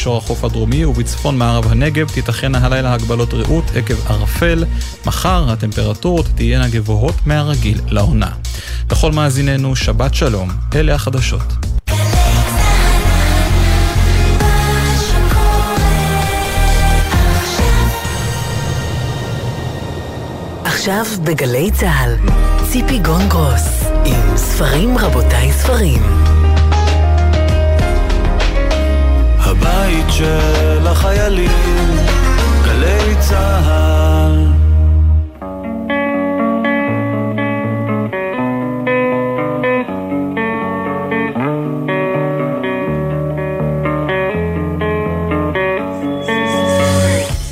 מישור החוף הדרומי ובצפון מערב הנגב תיתכנה הלילה הגבלות רעות עקב ערפל. מחר הטמפרטורות תהיינה גבוהות מהרגיל לעונה. לכל מאזיננו, שבת שלום, אלה החדשות. עכשיו בגלי צה"ל, ציפי גונגרוס, עם ספרים רבותיי ספרים. הבית של החיילים, גלי צה"ל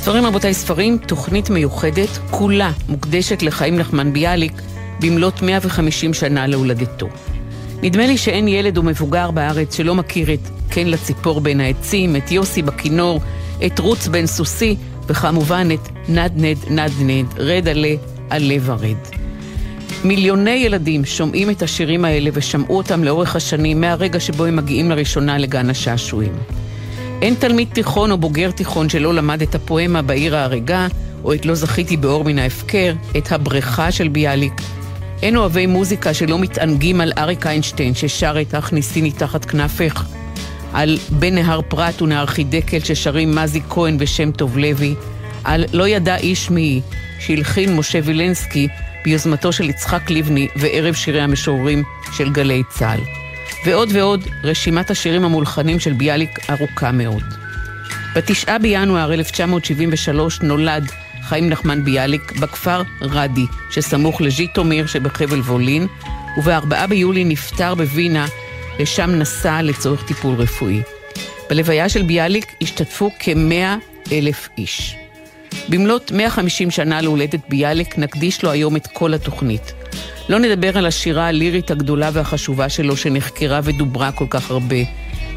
ספרים רבותיי ספרים, תוכנית מיוחדת, כולה מוקדשת לחיים נחמן ביאליק במלאת 150 שנה להולדתו. נדמה לי שאין ילד או מבוגר בארץ שלא מכיר את כן לציפור בין העצים, את יוסי בכינור, את רוץ בן סוסי, וכמובן את נד נד נד נד, רד עלה, עלה ורד. מיליוני ילדים שומעים את השירים האלה ושמעו אותם לאורך השנים מהרגע שבו הם מגיעים לראשונה לגן השעשועים. אין תלמיד תיכון או בוגר תיכון שלא למד את הפואמה בעיר ההרגה, או את לא זכיתי באור מן ההפקר, את הבריכה של ביאליק. אין אוהבי מוזיקה שלא מתענגים על אריק איינשטיין ששר את "הכניסיני תחת כנפך", על "בין נהר פרת ונהר חידקל" ששרים מזי כהן ושם טוב לוי, על "לא ידע איש מי" שהלחין משה וילנסקי ביוזמתו של יצחק לבני וערב שירי המשוררים של גלי צה"ל. ועוד ועוד, רשימת השירים המולחנים של ביאליק ארוכה מאוד. בתשעה בינואר 1973 נולד חיים נחמן ביאליק בכפר רדי, שסמוך לז'יטומיר שבחבל וולין, ובארבעה ביולי נפטר בווינה, לשם נסע לצורך טיפול רפואי. בלוויה של ביאליק השתתפו כמאה אלף איש. במלאת 150 שנה להולדת ביאליק נקדיש לו היום את כל התוכנית. לא נדבר על השירה הלירית הגדולה והחשובה שלו שנחקרה ודוברה כל כך הרבה.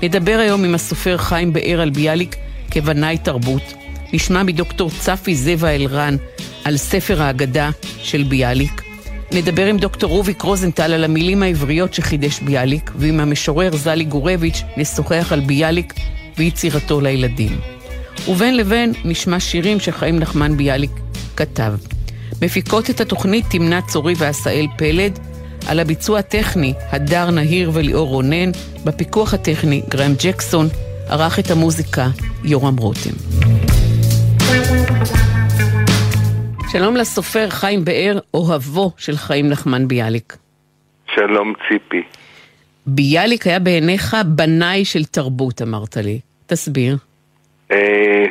נדבר היום עם הסופר חיים באר על ביאליק כבנאי תרבות. נשמע מדוקטור צפי זבה אלרן על ספר האגדה של ביאליק. נדבר עם דוקטור רוביק רוזנטל על המילים העבריות שחידש ביאליק, ועם המשורר זלי גורביץ' נשוחח על ביאליק ויצירתו לילדים. ובין לבין נשמע שירים שחיים נחמן ביאליק כתב. מפיקות את התוכנית תמנה צורי ועשאל פלד, על הביצוע הטכני הדר נהיר וליאור רונן, בפיקוח הטכני גרם ג'קסון, ערך את המוזיקה יורם רותם. שלום לסופר חיים באר, אוהבו של חיים נחמן ביאליק. שלום ציפי. ביאליק היה בעיניך בנאי של תרבות, אמרת לי. תסביר. אה,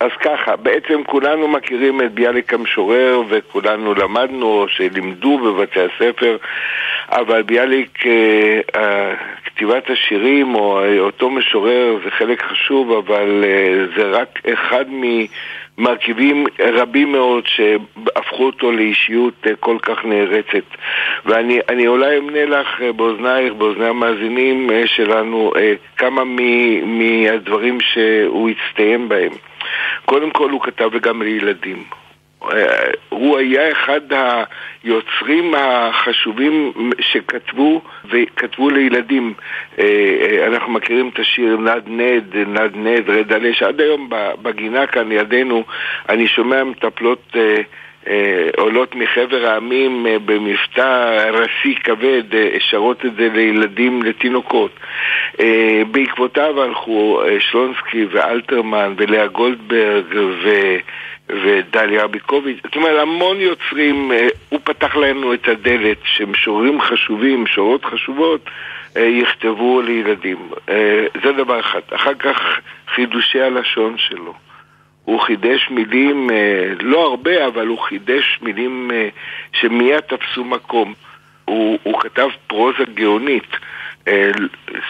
אז ככה, בעצם כולנו מכירים את ביאליק המשורר וכולנו למדנו או שלימדו בבתי הספר, אבל ביאליק, אה, אה, כתיבת השירים או אותו משורר זה חלק חשוב, אבל זה רק אחד ממרכיבים רבים מאוד שהפכו אותו לאישיות כל כך נערצת. ואני אולי אמנה לך באוזנייך, באוזני המאזינים שלנו, כמה מהדברים שהוא הצטיין בהם. קודם כל הוא כתב גם לילדים. אה, הוא היה אחד היוצרים החשובים שכתבו וכתבו לילדים. אה, אה, אנחנו מכירים את השיר נד נד, נד נד, רד עלה, שעד היום בגינה כאן לידינו אני שומע מטפלות עולות מחבר העמים במבטא רסי כבד, שרות את זה לילדים, לתינוקות. בעקבותיו הלכו שלונסקי ואלתרמן ולאה גולדברג ו... ודליה ארביקוביץ', זאת אומרת, המון יוצרים, הוא פתח לנו את הדלת שמשוררים חשובים, משורות חשובות, יכתבו לילדים. זה דבר אחד. אחר כך חידושי הלשון שלו. הוא חידש מילים, לא הרבה, אבל הוא חידש מילים שמיד תפסו מקום. הוא, הוא כתב פרוזה גאונית,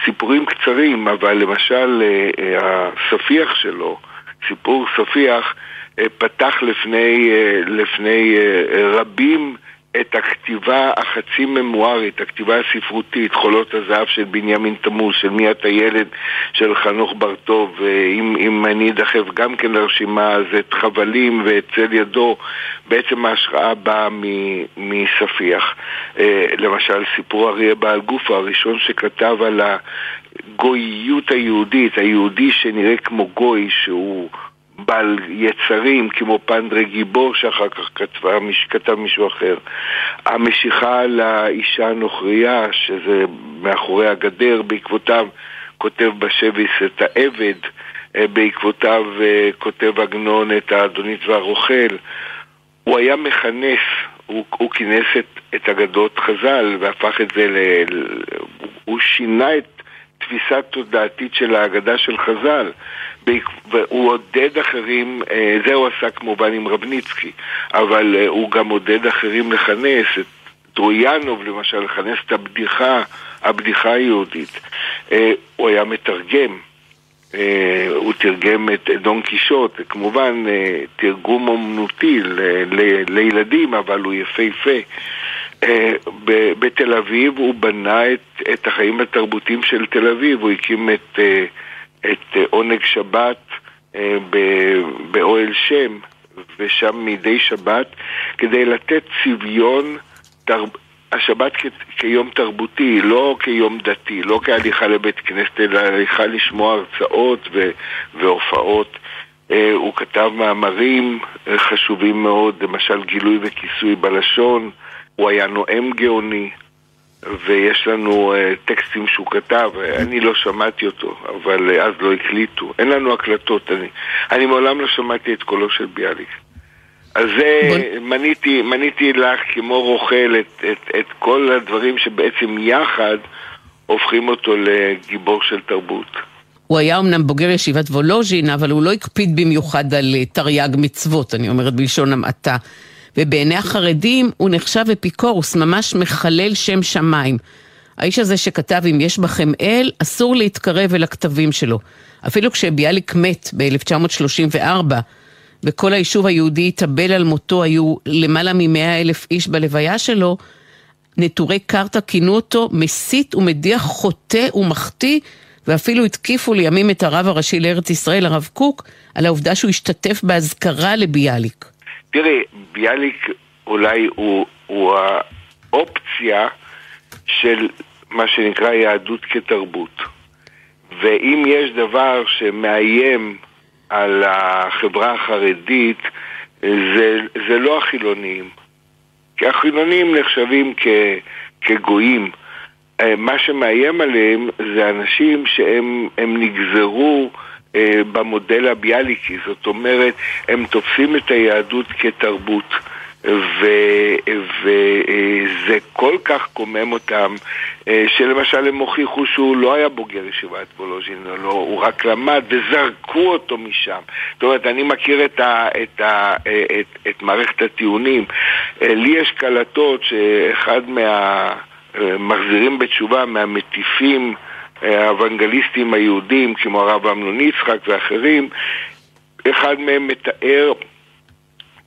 סיפורים קצרים, אבל למשל הספיח שלו, סיפור ספיח, פתח לפני, לפני רבים את הכתיבה החצי ממוארית, הכתיבה הספרותית, חולות הזהב של בנימין תמוז, של מי אתה ילד, של חנוך בר-טוב, אם, אם אני אדחף גם כן לרשימה, אז את חבלים ואת צל ידו, בעצם ההשראה באה מספיח. למשל, סיפור אריה בעל גופה, הראשון שכתב על הגוייות היהודית, היהודי שנראה כמו גוי, שהוא בעל יצרים, כמו פנדרה גיבור שאחר כך כתבה, כתב מישהו אחר. המשיכה לאישה הנוכרייה, שזה מאחורי הגדר, בעקבותיו כותב בשביס את העבד, אה, בעקבותיו אה, כותב עגנון את האדונית והרוכל. הוא היה מכנס, הוא, הוא כינס את, את אגדות חז"ל והפך את זה ל... הוא שינה את תפיסה תודעתית של ההגדה של חז"ל. והוא עודד אחרים, אה, זה הוא עשה כמובן עם רבניצקי, אבל הוא גם עודד אחרים לכנס, את טרויאנוב למשל, לכנס את הבדיחה, הבדיחה היהודית. הוא היה מתרגם. אה, הוא תרגם את דון קישוט, כמובן אה, תרגום אומנותי לילדים, אבל הוא יפהפה. אה, בתל אביב הוא בנה את, את החיים התרבותיים של תל אביב, הוא הקים את, את עונג שבת באוהל שם, ושם מדי שבת, כדי לתת צביון תרב... השבת כ- כיום תרבותי, לא כיום דתי, לא כהליכה לבית כנסת, אלא הליכה לשמוע הרצאות ו- והופעות. אה, הוא כתב מאמרים אה, חשובים מאוד, למשל גילוי וכיסוי בלשון, הוא היה נואם גאוני, ויש לנו uh, טקסטים שהוא כתב, אני לא שמעתי אותו, אבל uh, אז לא הקליטו. אין לנו הקלטות, אני, אני מעולם לא שמעתי את קולו של ביאליק. אז זה, בוא... מניתי, מניתי לך כמו רוכל את, את, את כל הדברים שבעצם יחד הופכים אותו לגיבור של תרבות. הוא היה אמנם בוגר ישיבת וולוז'ין, אבל הוא לא הקפיד במיוחד על אה, תרי"ג מצוות, אני אומרת בלשון המעטה. ובעיני החרדים הוא נחשב אפיקורוס, ממש מחלל שם שמיים. האיש הזה שכתב אם יש בכם אל, אסור להתקרב אל הכתבים שלו. אפילו כשביאליק מת ב-1934, וכל היישוב היהודי התאבל על מותו, היו למעלה ממאה אלף איש בלוויה שלו, נטורי קרתא כינו אותו מסית ומדיח חוטא ומחטיא, ואפילו התקיפו לימים את הרב הראשי לארץ ישראל, הרב קוק, על העובדה שהוא השתתף באזכרה לביאליק. תראי, ביאליק אולי הוא, הוא האופציה של מה שנקרא יהדות כתרבות. ואם יש דבר שמאיים על החברה החרדית זה, זה לא החילונים. כי החילונים נחשבים כ, כגויים. אה, מה שמאיים עליהם זה אנשים שהם נגזרו אה, במודל הביאליקי, זאת אומרת, הם תופסים את היהדות כתרבות. וזה כל כך קומם אותם, אה, שלמשל הם הוכיחו שהוא לא היה בוגר ישיבת וולוז'ין, לא, הוא רק למד וזרקו אותו משם. זאת אומרת, אני מכיר את, ה, את, ה, את, את מערכת הטיעונים. אה, לי יש קלטות שאחד מהמחזירים בתשובה, מהמטיפים האוונגליסטים היהודים, כמו הרב אמנון יצחק ואחרים, אחד מהם מתאר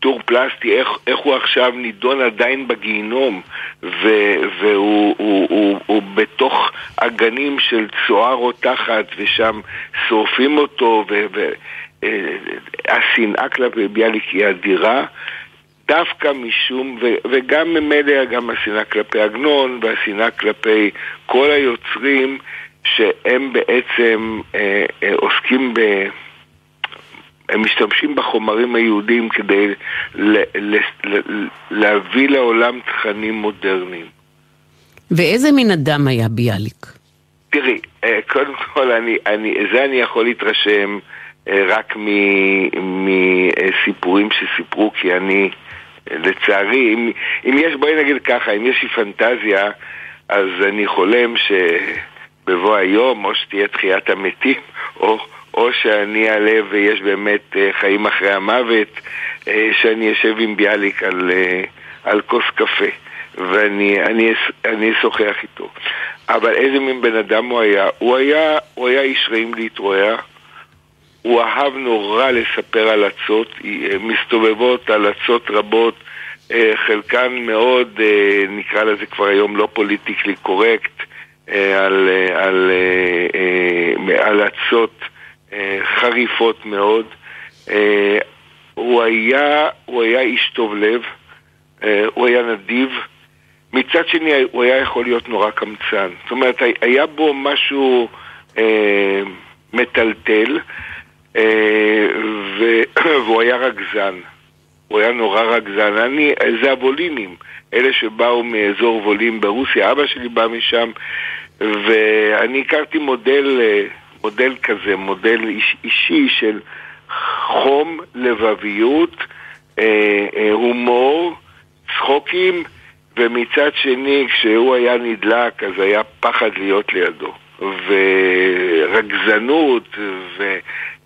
טור פלסטי, איך, איך הוא עכשיו נידון עדיין בגיהינום והוא הוא, הוא, הוא בתוך אגנים של צואה רותחת ושם שורפים אותו והשנאה כלפי ביאליק היא אדירה דווקא משום, ו, וגם ממילא גם השנאה כלפי עגנון והשנאה כלפי כל היוצרים שהם בעצם אה, אה, עוסקים ב... הם משתמשים בחומרים היהודיים כדי ל- ל- ל- להביא לעולם תכנים מודרניים. ואיזה מין אדם היה ביאליק? תראי, אה, קודם כל, אני, אני, זה אני יכול להתרשם אה, רק מסיפורים שסיפרו, כי אני, לצערי, אם, אם יש, בואי נגיד ככה, אם יש לי פנטזיה, אז אני חולם שבבוא היום, או שתהיה תחיית המתים, או... או שאני אעלה ויש באמת אה, חיים אחרי המוות, אה, שאני אשב עם ביאליק על, אה, על כוס קפה ואני אני, אני אשוחח איתו. אבל איזה מין בן אדם הוא היה? הוא היה, הוא היה איש רעים להתרועע, הוא אהב נורא לספר על עצות, מסתובבות על עצות רבות, חלקן מאוד, נקרא לזה כבר היום לא פוליטיקלי קורקט, על, על, על עצות אה, חריפות מאוד. אה, הוא היה, הוא היה איש טוב לב, אה, הוא היה נדיב. מצד שני, הוא היה יכול להיות נורא קמצן. זאת אומרת, היה בו משהו אה, מטלטל, אה, והוא היה רגזן. הוא היה נורא רגזן. אני, זה הבולינים, אלה שבאו מאזור וולים ברוסיה, אבא שלי בא משם, ואני הכרתי מודל, אה, מודל כזה, מודל איש, אישי של חום, לבביות, אה, אה, הומור, צחוקים, ומצד שני, כשהוא היה נדלק, אז היה פחד להיות לידו. ורגזנות,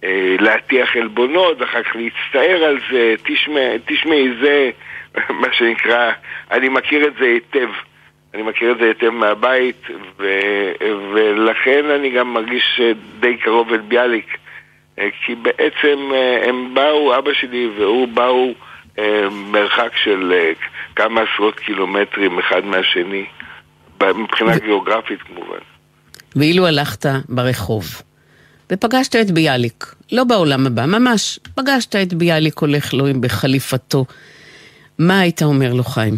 ולהטיח עלבונות, ואחר כך להצטער על זה, תשמעי, זה מה שנקרא, אני מכיר את זה היטב. אני מכיר את זה היטב מהבית, ו, ולכן אני גם מרגיש די קרוב אל ביאליק. כי בעצם הם באו, אבא שלי והוא באו אה, מרחק של אה, כמה עשרות קילומטרים אחד מהשני, מבחינה ו... גיאוגרפית כמובן. ואילו הלכת ברחוב ופגשת את ביאליק, לא בעולם הבא, ממש, פגשת את ביאליק הולך לו בחליפתו, מה היית אומר לו, חיים?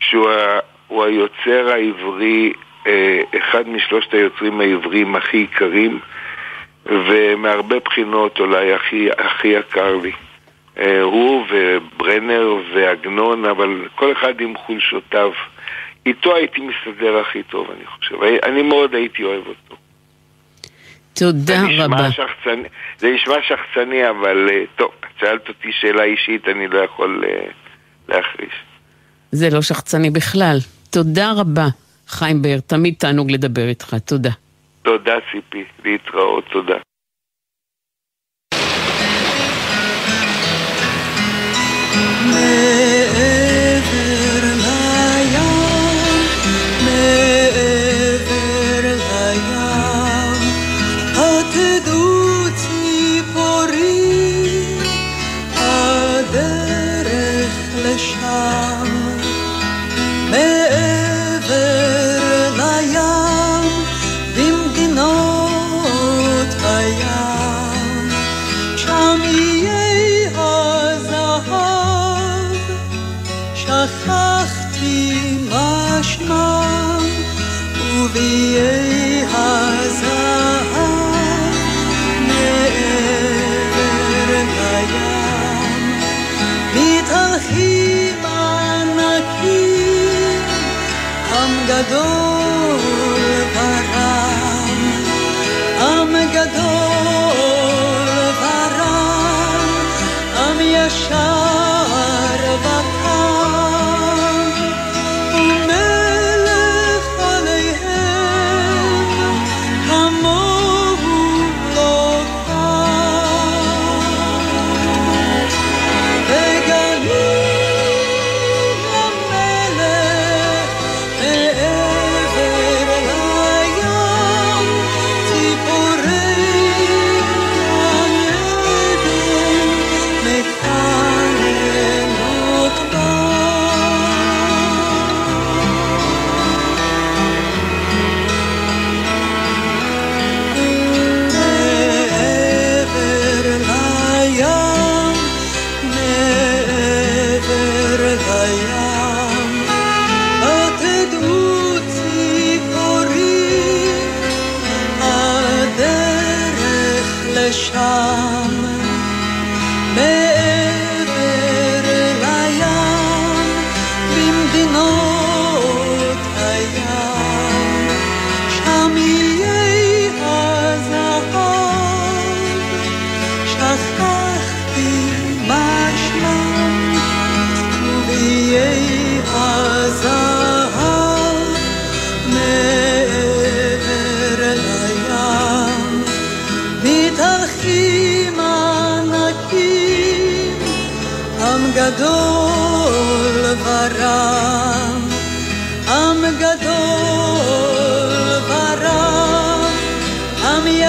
שהוא היוצר העברי, אה, אחד משלושת היוצרים העבריים הכי יקרים, ומהרבה בחינות אולי הכי, הכי יקר לי. אה, הוא וברנר ועגנון, אבל כל אחד עם חולשותיו. איתו הייתי מסתדר הכי טוב, אני חושב. אני מאוד הייתי אוהב אותו. תודה זה רבה. שחצני, זה נשמע שחצני, אבל אה, טוב, שאלת אותי שאלה אישית, אני לא יכול אה, להחריש. זה לא שחצני בכלל. תודה רבה, חיים באר, תמיד תענוג לדבר איתך, תודה. תודה ציפי, להתראות, תודה. Yeah. Shadow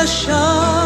想。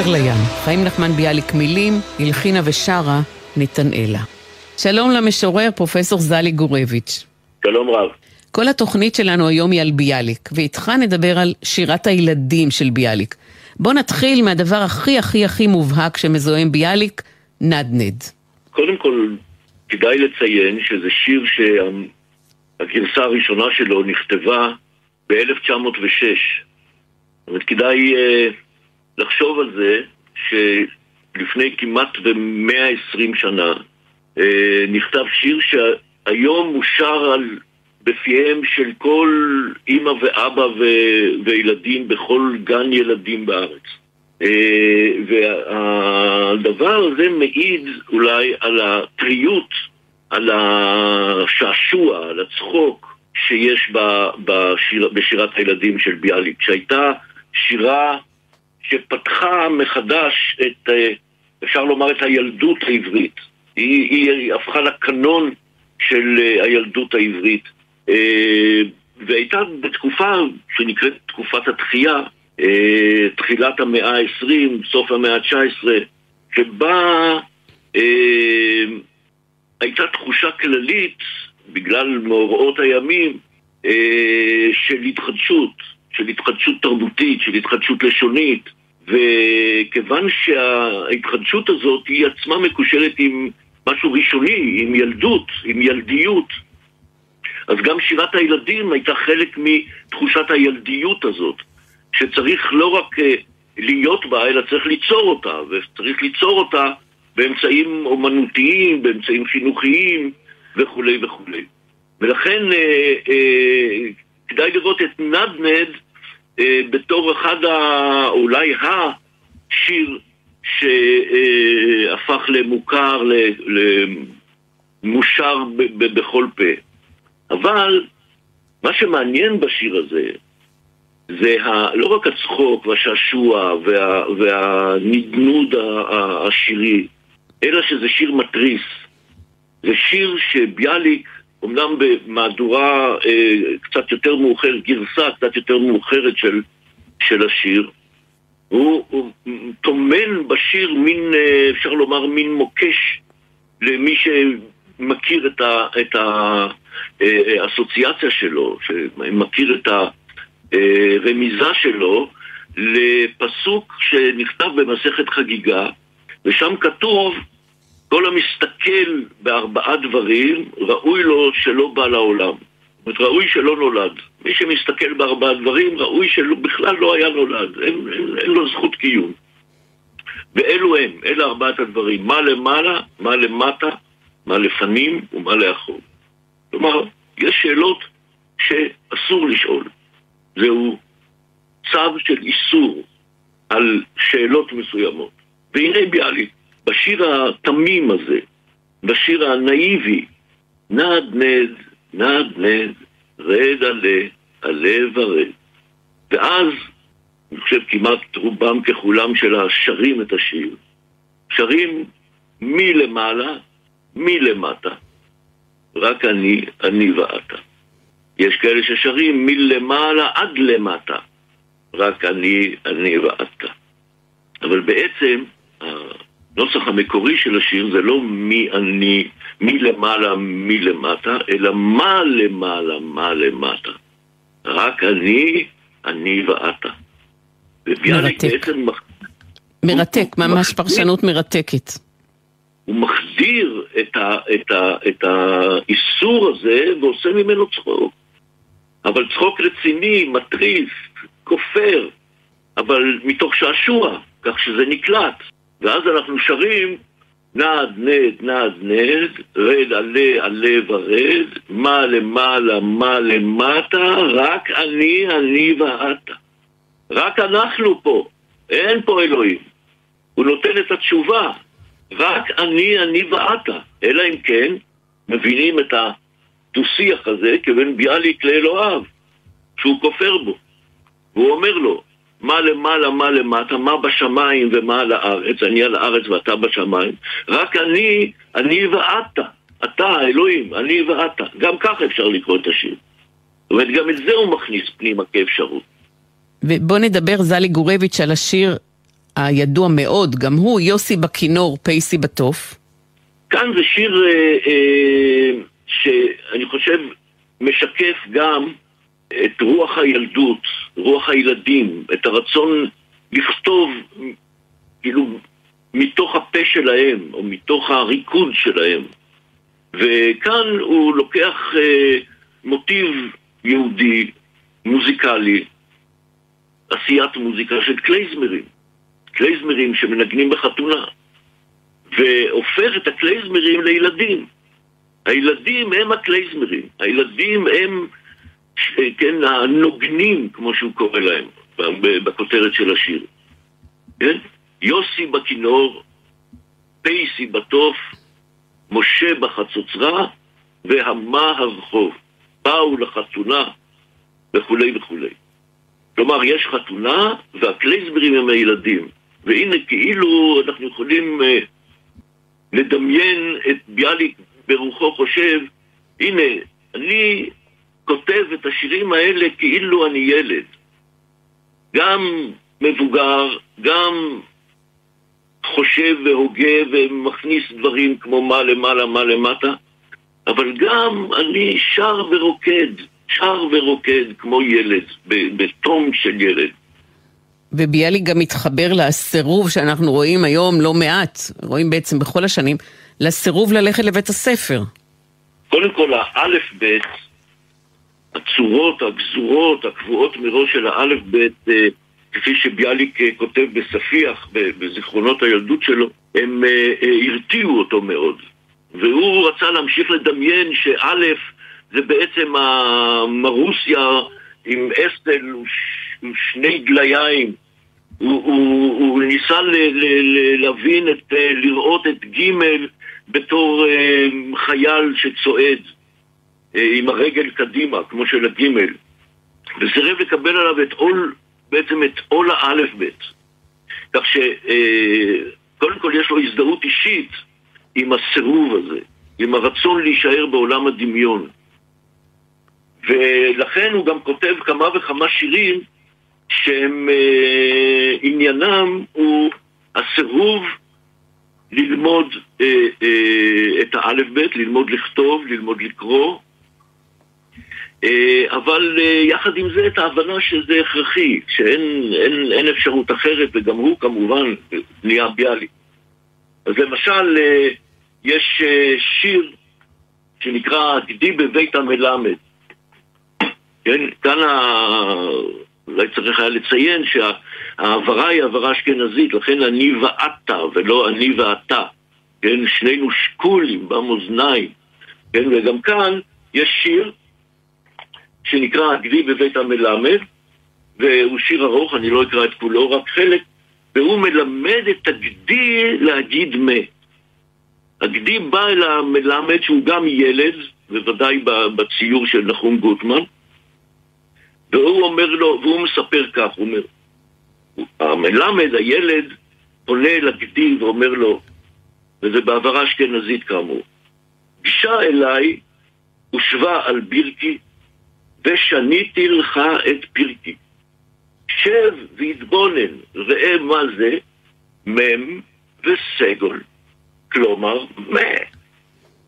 מעבר לים, חיים נחמן ביאליק מילים, הלחינה ושרה נתנאלה. שלום למשורר פרופסור זלי גורביץ'. שלום רב. כל התוכנית שלנו היום היא על ביאליק, ואיתך נדבר על שירת הילדים של ביאליק. בוא נתחיל מהדבר הכי הכי הכי מובהק שמזוהה עם ביאליק, נדנד. קודם כל, כדאי לציין שזה שיר שהגרסה הראשונה שלו נכתבה ב-1906. זאת אומרת, כדאי uh, לחשוב על זה שלפני כמעט ב-120 שנה uh, נכתב שיר שהיום מושר על בפיהם של כל אימא ואבא ו- וילדים בכל גן ילדים בארץ. אה, והדבר הזה מעיד אולי על הטריות, על השעשוע, על הצחוק שיש בשיר, בשירת הילדים של ביאליק, שהייתה שירה שפתחה מחדש את, אה, אפשר לומר, את הילדות העברית. היא, היא הפכה לקנון של אה, הילדות העברית. אה, והייתה בתקופה שנקראת תקופת התחייה, תחילת המאה ה-20, סוף המאה ה-19, שבה הייתה תחושה כללית, בגלל מאורעות הימים, של התחדשות, של התחדשות תרבותית, של התחדשות לשונית, וכיוון שההתחדשות הזאת היא עצמה מקושרת עם משהו ראשוני, עם ילדות, עם ילדיות, אז גם שירת הילדים הייתה חלק מתחושת הילדיות הזאת, שצריך לא רק uh, להיות בה, אלא צריך ליצור אותה, וצריך ליצור אותה באמצעים אומנותיים, באמצעים חינוכיים וכולי וכולי. ולכן uh, uh, כדאי לראות את נדנד בתור אחד, ה, אולי השיר שהפך למוכר, למושר בכל פה. אבל מה שמעניין בשיר הזה זה ה, לא רק הצחוק והשעשוע וה, והנדנוד השירי, אלא שזה שיר מתריס. זה שיר שביאליק, אמנם במהדורה אה, קצת יותר מאוחרת, גרסה קצת יותר מאוחרת של, של השיר, הוא, הוא טומן בשיר מין, אה, אפשר לומר, מין מוקש למי שמכיר את, ה, את, ה, האסוציאציה אה, שלו, שמכיר את הרמיזה שלו לפסוק שנכתב במסכת חגיגה, ושם כתוב כל המסתכל בארבעה דברים, ראוי לו שלא בא לעולם. זאת אומרת, ראוי שלא נולד. מי שמסתכל בארבעה דברים, ראוי שבכלל לא היה נולד. אין, אין, אין לו זכות קיום. ואלו הם, אלה ארבעת הדברים. מה למעלה, מה למטה, מה לפנים ומה לאחור. כלומר, יש שאלות שאסור לשאול. זהו צו של איסור על שאלות מסוימות. והנה ביאליק, בשיר התמים הזה, בשיר הנאיבי, נד נד, נד נד, רד עלה, עלה ורד. ואז, אני חושב כמעט רובם ככולם של השרים את השיר, שרים מלמעלה, מלמטה. רק אני, אני ואתה. יש כאלה ששרים מלמעלה עד למטה, רק אני, אני ואתה. אבל בעצם, הנוסח המקורי של השיר זה לא מי אני, מי למעלה, מי למטה, אלא מה למעלה, מה למטה. רק אני, אני ואתה. מרתק. מרתק, ממש פרשנות מרתקת. הוא מחזיר את, ה, את, ה, את האיסור הזה ועושה ממנו צחוק. אבל צחוק רציני, מתריס, כופר, אבל מתוך שעשוע, כך שזה נקלט. ואז אנחנו שרים נד נד נד נד, רד עלה עלה ורד, מה למעלה מה למטה, רק אני אני ואתה. רק אנחנו פה, אין פה אלוהים. הוא נותן את התשובה, רק אני, אני ואתה. אלא אם כן, מבינים את הדו-שיח הזה כבין ביאליק לאלוהיו, שהוא כופר בו. והוא אומר לו, מה למעלה, מה למטה, מה בשמיים ומה על הארץ, אני על הארץ ואתה בשמיים, רק אני, אני ואתה. אתה, האלוהים, אני ואתה. גם ככה אפשר לקרוא את השיר. זאת אומרת, גם את זה הוא מכניס פנימה כאפשרות. ובוא נדבר, זלי גורביץ', על השיר הידוע מאוד, גם הוא, יוסי בכינור, פייסי בתוף. כאן זה שיר אה, אה, שאני חושב משקף גם את רוח הילדות, רוח הילדים, את הרצון לכתוב כאילו מתוך הפה שלהם, או מתוך הריקוד שלהם. וכאן הוא לוקח אה, מוטיב יהודי, מוזיקלי, עשיית מוזיקה של קלייזמרים. קלייזמרים שמנגנים בחתונה. והופך את הקלייזמרים לילדים. הילדים הם הקלייזמרים, הילדים הם, כן, הנוגנים, כמו שהוא קורא להם, בכותרת של השיר. כן? יוסי בכינור, פייסי בתוף, משה בחצוצרה והמה הרחוב. באו לחתונה וכולי וכולי. כלומר, יש חתונה והקלייזמרים הם הילדים. והנה, כאילו אנחנו יכולים uh, לדמיין את ביאליק ברוחו חושב, הנה, אני כותב את השירים האלה כאילו אני ילד. גם מבוגר, גם חושב והוגה ומכניס דברים כמו מה למעלה, מה למטה, אבל גם אני שר ורוקד, שר ורוקד כמו ילד, בתום של ילד. וביאליק גם מתחבר לסירוב שאנחנו רואים היום לא מעט, רואים בעצם בכל השנים, לסירוב ללכת לבית הספר. קודם כל, האלף-בית, הצורות, הגזורות, הקבועות מראש של האלף-בית, אה, כפי שביאליק אה, כותב בספיח, בזיכרונות הילדות שלו, הם אה, הרתיעו אותו מאוד. והוא רצה להמשיך לדמיין שא' זה בעצם המרוסיה עם אסטל ושני דליים. הוא, הוא, הוא ניסה ל, ל, ל, להבין, את, לראות את ג' בתור חייל שצועד עם הרגל קדימה, כמו של הגימל, וסירב לקבל עליו את עול, בעצם את עול האלף-בית. כך שקודם אה, כל יש לו הזדהות אישית עם הסירוב הזה, עם הרצון להישאר בעולם הדמיון. ולכן הוא גם כותב כמה וכמה שירים שהם אה, עניינם הוא הסירוב ללמוד אה, אה, את האלף-בית, ללמוד לכתוב, ללמוד לקרוא, אה, אבל אה, יחד עם זה את ההבנה שזה הכרחי, שאין אין, אין אפשרות אחרת, וגם הוא כמובן נהיה ביאליק. אז למשל, אה, יש אה, שיר שנקרא "גדי בבית המלמד". כן, כאן אולי צריך היה לציין שההעברה היא העברה אשכנזית, לכן אני ואתה ולא אני ואתה. כן, שנינו שקולים במאזניים. כן, וגם כאן יש שיר שנקרא הגדי בבית המלמד, והוא שיר ארוך, אני לא אקרא את כולו, רק חלק, והוא מלמד את הגדי להגיד מה. הגדי בא אל המלמד שהוא גם ילד, בוודאי בציור של נחום גוטמן, והוא אומר לו, והוא מספר כך, הוא אומר, המלמד, הילד, פונה לגדי ואומר לו, וזה בעברה אשכנזית כאמור, גשה אליי ושבה על בירקי ושניתי לך את פרקי. שב והתבונן, ראה מה זה מם וסגול. כלומר, מה.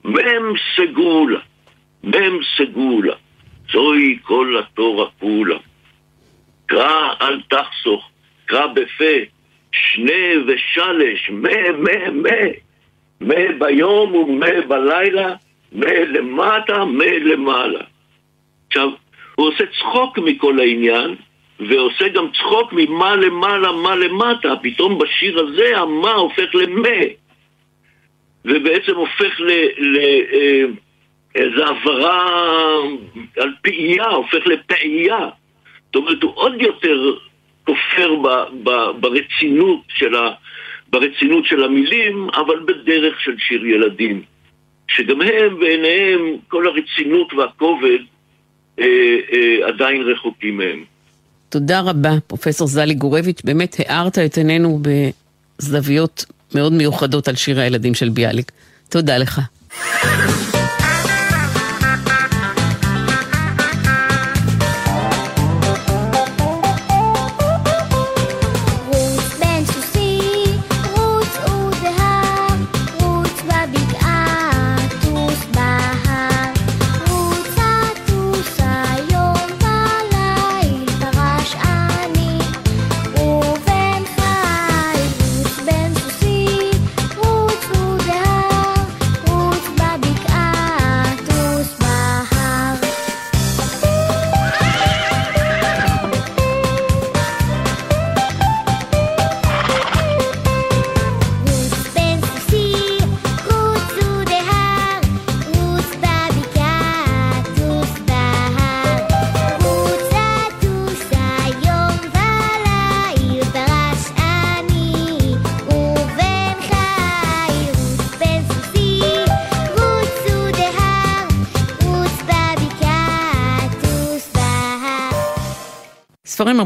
מם סגולה. מם סגולה. זוהי כל התורה כולה. קרא אל תחסוך, קרא בפה, שנה ושלש, מה, מה, מה, מה ביום ומה בלילה, מה למטה, מה למעלה. עכשיו, הוא עושה צחוק מכל העניין, ועושה גם צחוק ממה למעלה, מה למטה. פתאום בשיר הזה המה הופך למה. ובעצם הופך ל... ל אה, הברה על פעייה, הופך לפעייה. זאת אומרת, הוא עוד יותר כופר ב, ב, ברצינות, של ה, ברצינות של המילים, אבל בדרך של שיר ילדים. שגם הם, בעיניהם, כל הרצינות והכובד אה, אה, עדיין רחוקים מהם. תודה רבה, פרופסור זלי גורביץ'. באמת הארת את עינינו בזוויות מאוד מיוחדות על שיר הילדים של ביאליק. תודה לך.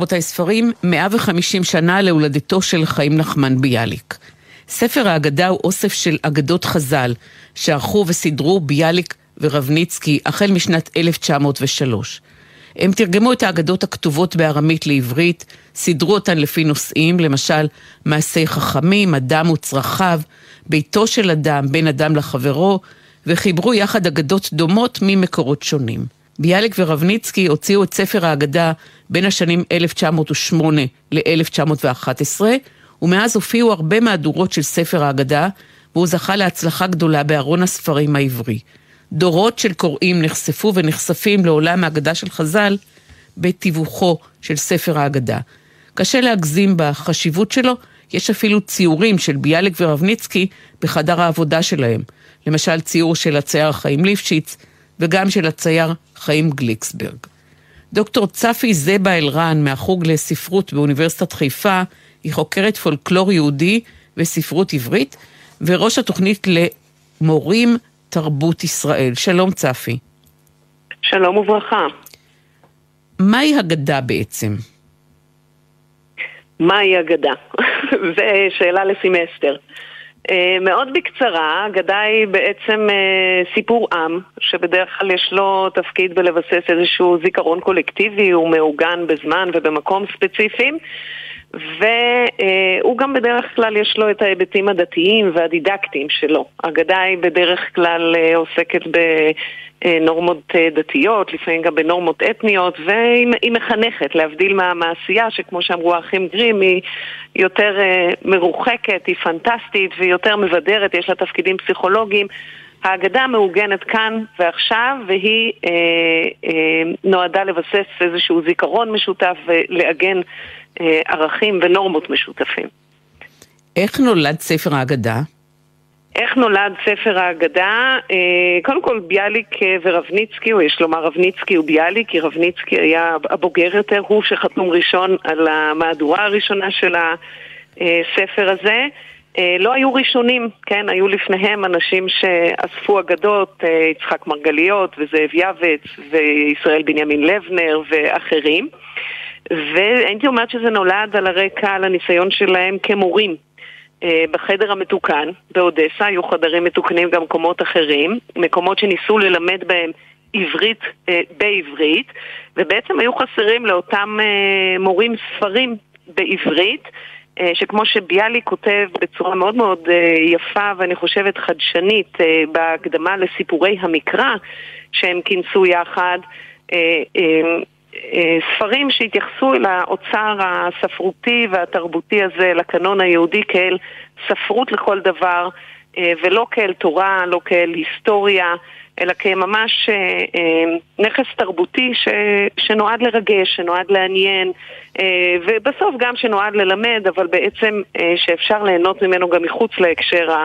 רבותיי, ספרים, 150 שנה להולדתו של חיים נחמן ביאליק. ספר האגדה הוא אוסף של אגדות חז"ל, שערכו וסידרו ביאליק ורבניצקי החל משנת 1903. הם תרגמו את האגדות הכתובות בארמית לעברית, סידרו אותן לפי נושאים, למשל מעשי חכמים, אדם וצרכיו, ביתו של אדם, בין אדם לחברו, וחיברו יחד אגדות דומות ממקורות שונים. ביאליק ורבניצקי הוציאו את ספר האגדה בין השנים 1908 ל-1911, ומאז הופיעו הרבה מהדורות של ספר האגדה, והוא זכה להצלחה גדולה בארון הספרים העברי. דורות של קוראים נחשפו ונחשפים לעולם האגדה של חז"ל בתיווכו של ספר האגדה. קשה להגזים בחשיבות שלו, יש אפילו ציורים של ביאליק ורבניצקי בחדר העבודה שלהם. למשל ציור של הצייר חיים ליפשיץ וגם של הצייר חיים גליקסברג. דוקטור צפי זבה אלרן מהחוג לספרות באוניברסיטת חיפה היא חוקרת פולקלור יהודי וספרות עברית וראש התוכנית למורים תרבות ישראל. שלום צפי. שלום וברכה. מהי הגדה בעצם? מהי אגדה? זו שאלה לסמסטר. Uh, מאוד בקצרה, אגדה היא בעצם uh, סיפור עם, שבדרך כלל יש לו תפקיד בלבסס איזשהו זיכרון קולקטיבי, הוא מעוגן בזמן ובמקום ספציפיים, והוא uh, גם בדרך כלל יש לו את ההיבטים הדתיים והדידקטיים שלו. אגדה היא בדרך כלל עוסקת ב... אה, נורמות אה, דתיות, לפעמים גם בנורמות אתניות, והיא מחנכת, להבדיל מהמעשייה, שכמו שאמרו האחים גרים, היא יותר אה, מרוחקת, היא פנטסטית ויותר מבדרת, יש לה תפקידים פסיכולוגיים. ההגדה מעוגנת כאן ועכשיו, והיא אה, אה, נועדה לבסס איזשהו זיכרון משותף ולעגן אה, ערכים ונורמות משותפים. איך נולד ספר ההגדה? איך נולד ספר ההגדה? אה, קודם כל ביאליק אה, ורבניצקי, או יש לומר רבניצקי וביאליק, כי רבניצקי היה הבוגר יותר, הוא שחתום ראשון על המהדורה הראשונה של הספר הזה. אה, לא היו ראשונים, כן? היו לפניהם אנשים שאספו אגדות, יצחק מרגליות וזאב יעבץ וישראל בנימין לבנר ואחרים. והייתי אומרת שזה נולד על הרקע, על הניסיון שלהם כמורים. אה, בחדר המתוקן באודסה, היו חדרים מתוקנים גם מקומות אחרים, מקומות שניסו ללמד בהם עברית אה, בעברית, ובעצם היו חסרים לאותם אה, מורים ספרים בעברית, שכמו שביאלי כותב בצורה מאוד מאוד יפה ואני חושבת חדשנית בהקדמה לסיפורי המקרא שהם כינסו יחד, ספרים שהתייחסו אל האוצר הספרותי והתרבותי הזה, לקנון היהודי כאל ספרות לכל דבר, אה, ולא כאל תורה, לא כאל היסטוריה, אלא כממש אה, נכס תרבותי ש, שנועד לרגש, שנועד לעניין, ובסוף גם שנועד ללמד, אבל בעצם שאפשר ליהנות ממנו גם מחוץ להקשר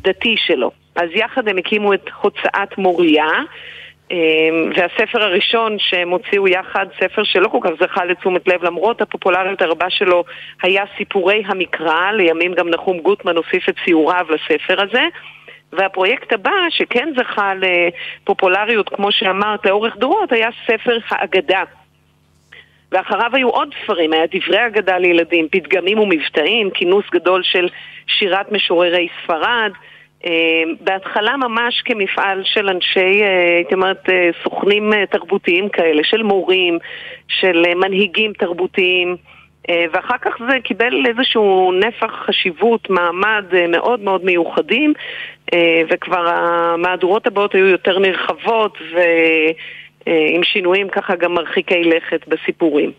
הדתי שלו. אז יחד הם הקימו את הוצאת מוריה. אמ, והספר הראשון שהם הוציאו יחד, ספר שלא כל כך זכה לתשומת לב למרות הפופולריות הרבה שלו, היה סיפורי המקרא, לימים גם נחום גוטמן הוסיף את ציוריו לספר הזה. והפרויקט הבא, שכן זכה לפופולריות, כמו שאמרת, לאורך דורות, היה ספר האגדה. ואחריו היו עוד ספרים, היה דברי אגדה לילדים, פתגמים ומבטאים, כינוס גדול של שירת משוררי ספרד, בהתחלה ממש כמפעל של אנשי, אה, הייתי אומרת, אה, סוכנים תרבותיים כאלה, של מורים, של מנהיגים תרבותיים, ואחר כך זה קיבל איזשהו נפח חשיבות, מעמד מאוד מאוד מיוחדים, וכבר המהדורות הבאות היו יותר נרחבות ועם שינויים ככה גם מרחיקי לכת בסיפורים.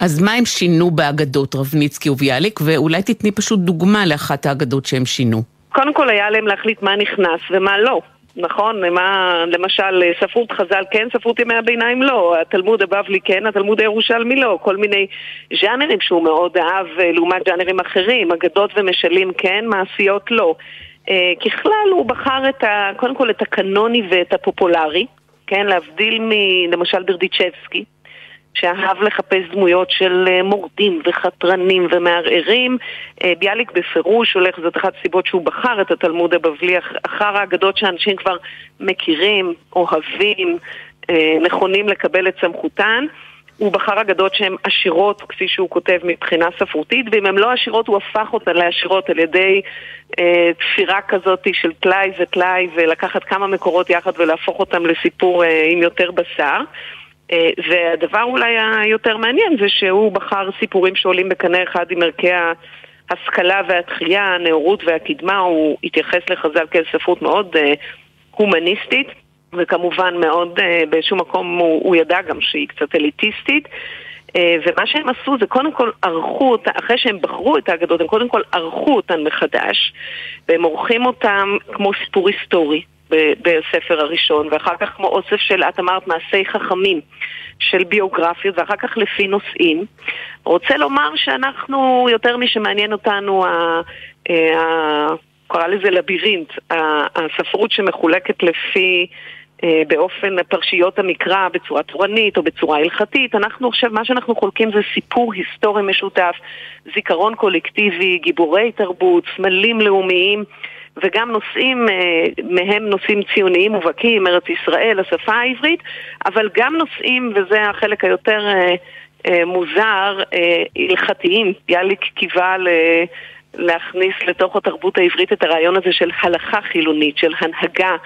אז מה הם שינו באגדות רבניצקי וביאליק, ואולי תתני פשוט דוגמה לאחת האגדות שהם שינו. קודם כל היה עליהם להחליט מה נכנס ומה לא. נכון, מה, למשל, ספרות חז"ל כן, ספרות ימי הביניים לא, התלמוד הבבלי כן, התלמוד הירושלמי לא, כל מיני ז'אנרים שהוא מאוד אהב אה, לעומת ז'אנרים אחרים, אגדות ומשלים כן, מעשיות לא. אה, ככלל הוא בחר את ה, קודם כל את הקנוני ואת הפופולרי, כן, להבדיל מלמשל ברדיצ'בסקי, שאהב לחפש דמויות של אה, מורדים וחתרנים ומערערים. אה, ביאליק בפירוש הולך, זאת אחת הסיבות שהוא בחר את התלמוד הבבלי אחר האגדות שאנשים כבר מכירים, אוהבים, אה, נכונים לקבל את סמכותן. הוא בחר אגדות שהן עשירות, כפי שהוא כותב, מבחינה ספרותית, ואם הן לא עשירות, הוא הפך אותן לעשירות על ידי אה, תפירה כזאת של טלאי וטלאי, ולקחת כמה מקורות יחד ולהפוך אותם לסיפור אה, עם יותר בשר. והדבר אולי היותר מעניין זה שהוא בחר סיפורים שעולים בקנה אחד עם ערכי ההשכלה והתחייה, הנאורות והקדמה, הוא התייחס לחז"ל כאל ספרות מאוד אה, הומניסטית. וכמובן מאוד uh, באיזשהו מקום הוא, הוא ידע גם שהיא קצת אליטיסטית. ומה שהם עשו זה קודם כל ערכו אותה, אחרי שהם בחרו את האגדות, הם קודם כל ערכו אותן מחדש, והם עורכים אותן כמו סיפור היסטורי בספר הראשון, ואחר כך כמו אוסף של, את אמרת, מעשי חכמים, של ביוגרפיות, ואחר כך לפי נושאים. רוצה לומר שאנחנו, יותר משמעניין אותנו ה... ה קרא לזה לבירינט, הספרות שמחולקת לפי אה, באופן פרשיות המקרא בצורה תורנית או בצורה הלכתית. אנחנו עכשיו, מה שאנחנו חולקים זה סיפור היסטורי משותף, זיכרון קולקטיבי, גיבורי תרבות, סמלים לאומיים. וגם נושאים, אה, מהם נושאים ציוניים מובהקים, ארץ ישראל, השפה העברית, אבל גם נושאים, וזה החלק היותר אה, מוזר, הלכתיים. ביאליק קיווה להכניס לתוך התרבות העברית את הרעיון הזה של הלכה חילונית, של הנהגה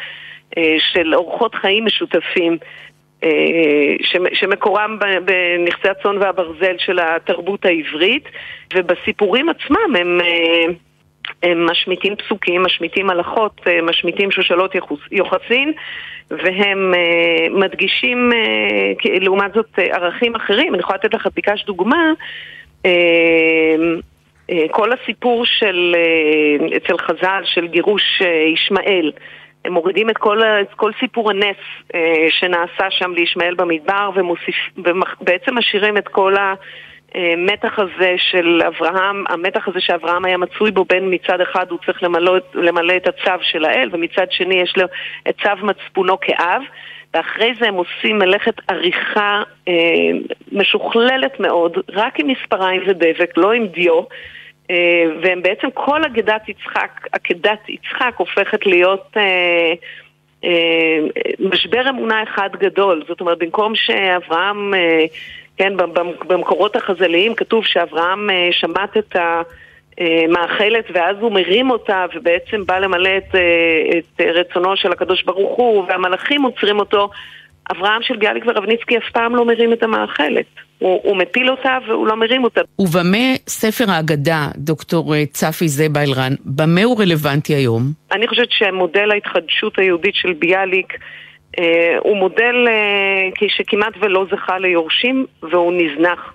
אה, של אורחות חיים משותפים אה, שמקורם בנכסי הצאן והברזל של התרבות העברית ובסיפורים עצמם הם, אה, משמיטים פסוקים, משמיטים הלכות, משמיטים שושלות יוחסין והם מדגישים לעומת זאת ערכים אחרים. אני יכולה לתת לך, ביקש דוגמה כל הסיפור של, אצל חז"ל של גירוש ישמעאל הם מורידים את כל, את כל סיפור הנס אה, שנעשה שם לישמעאל במדבר ובעצם משאירים את כל המתח הזה של אברהם, המתח הזה שאברהם היה מצוי בו בין מצד אחד הוא צריך למלא, למלא את הצו של האל ומצד שני יש לו את צו מצפונו כאב ואחרי זה הם עושים מלאכת עריכה אה, משוכללת מאוד, רק עם מספריים ודבק, לא עם דיו אה, והם בעצם, כל עקדת יצחק, עקדת יצחק הופכת להיות אה, אה, משבר אמונה אחד גדול. זאת אומרת, במקום שאברהם, אה, כן, במקורות החז"ליים כתוב שאברהם אה, שמט את המאכלת ואז הוא מרים אותה ובעצם בא למלא את, אה, את רצונו של הקדוש ברוך הוא והמלאכים עוצרים אותו. אברהם של ביאליק ורבניצקי אף פעם לא מרים את המאכלת. הוא, הוא מפיל אותה והוא לא מרים אותה. ובמה ספר האגדה, דוקטור אה, צפי זבה אלרן, במה הוא רלוונטי היום? אני חושבת שמודל ההתחדשות היהודית של ביאליק אה, הוא מודל אה, שכמעט ולא זכה ליורשים והוא נזנח.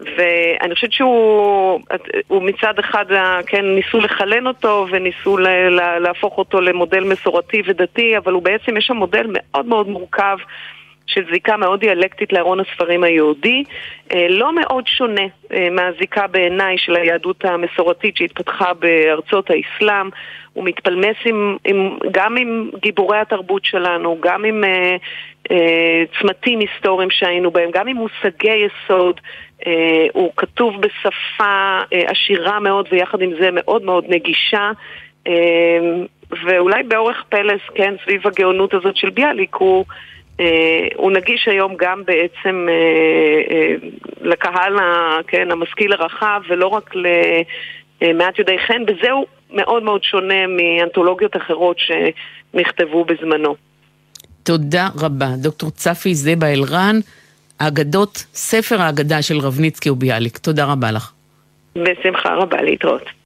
ואני חושבת שהוא מצד אחד, כן, ניסו לחלן אותו וניסו להפוך אותו למודל מסורתי ודתי, אבל הוא בעצם, יש שם מודל מאוד מאוד מורכב של זיקה מאוד דיאלקטית לארון הספרים היהודי, אה, לא מאוד שונה אה, מהזיקה בעיניי של היהדות המסורתית שהתפתחה בארצות האסלאם. הוא מתפלמס עם, עם, גם עם גיבורי התרבות שלנו, גם עם אה, אה, צמתים היסטוריים שהיינו בהם, גם עם מושגי יסוד. אה, הוא כתוב בשפה אה, עשירה מאוד ויחד עם זה מאוד מאוד נגישה. אה, ואולי באורך פלס, כן, סביב הגאונות הזאת של ביאליק, הוא... אה, הוא נגיש היום גם בעצם אה, אה, לקהל כן, המשכיל הרחב ולא רק למעט יודעי חן, וזה הוא מאוד מאוד שונה מאנתולוגיות אחרות שנכתבו בזמנו. תודה רבה. דוקטור צפי זבה אלרן, האגדות, ספר האגדה של רבניצקי וביאליק. תודה רבה לך. בשמחה רבה, להתראות.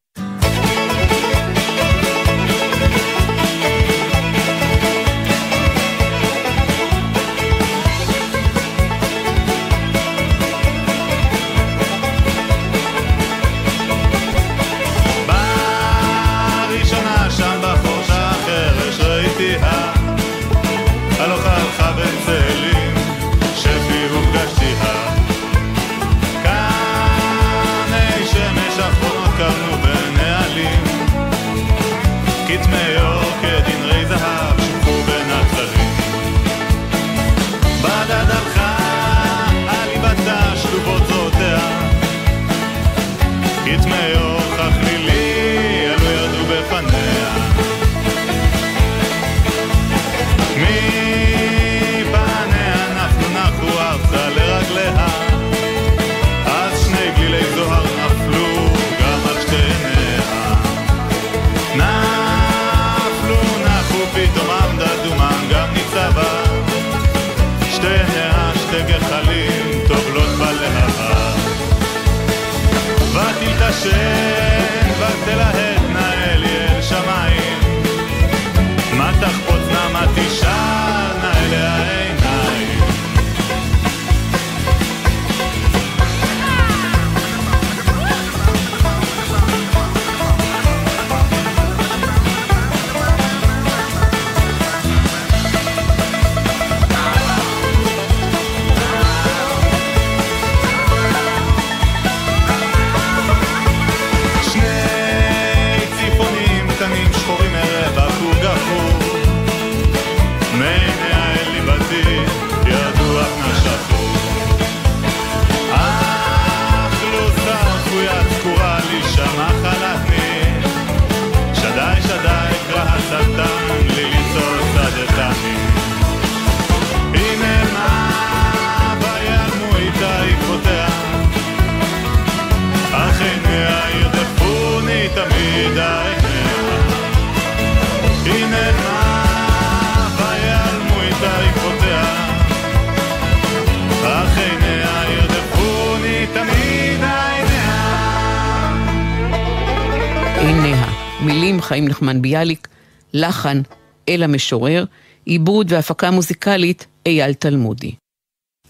מילים חיים נחמן ביאליק, לחן אל המשורר, עיבוד והפקה מוזיקלית אייל תלמודי.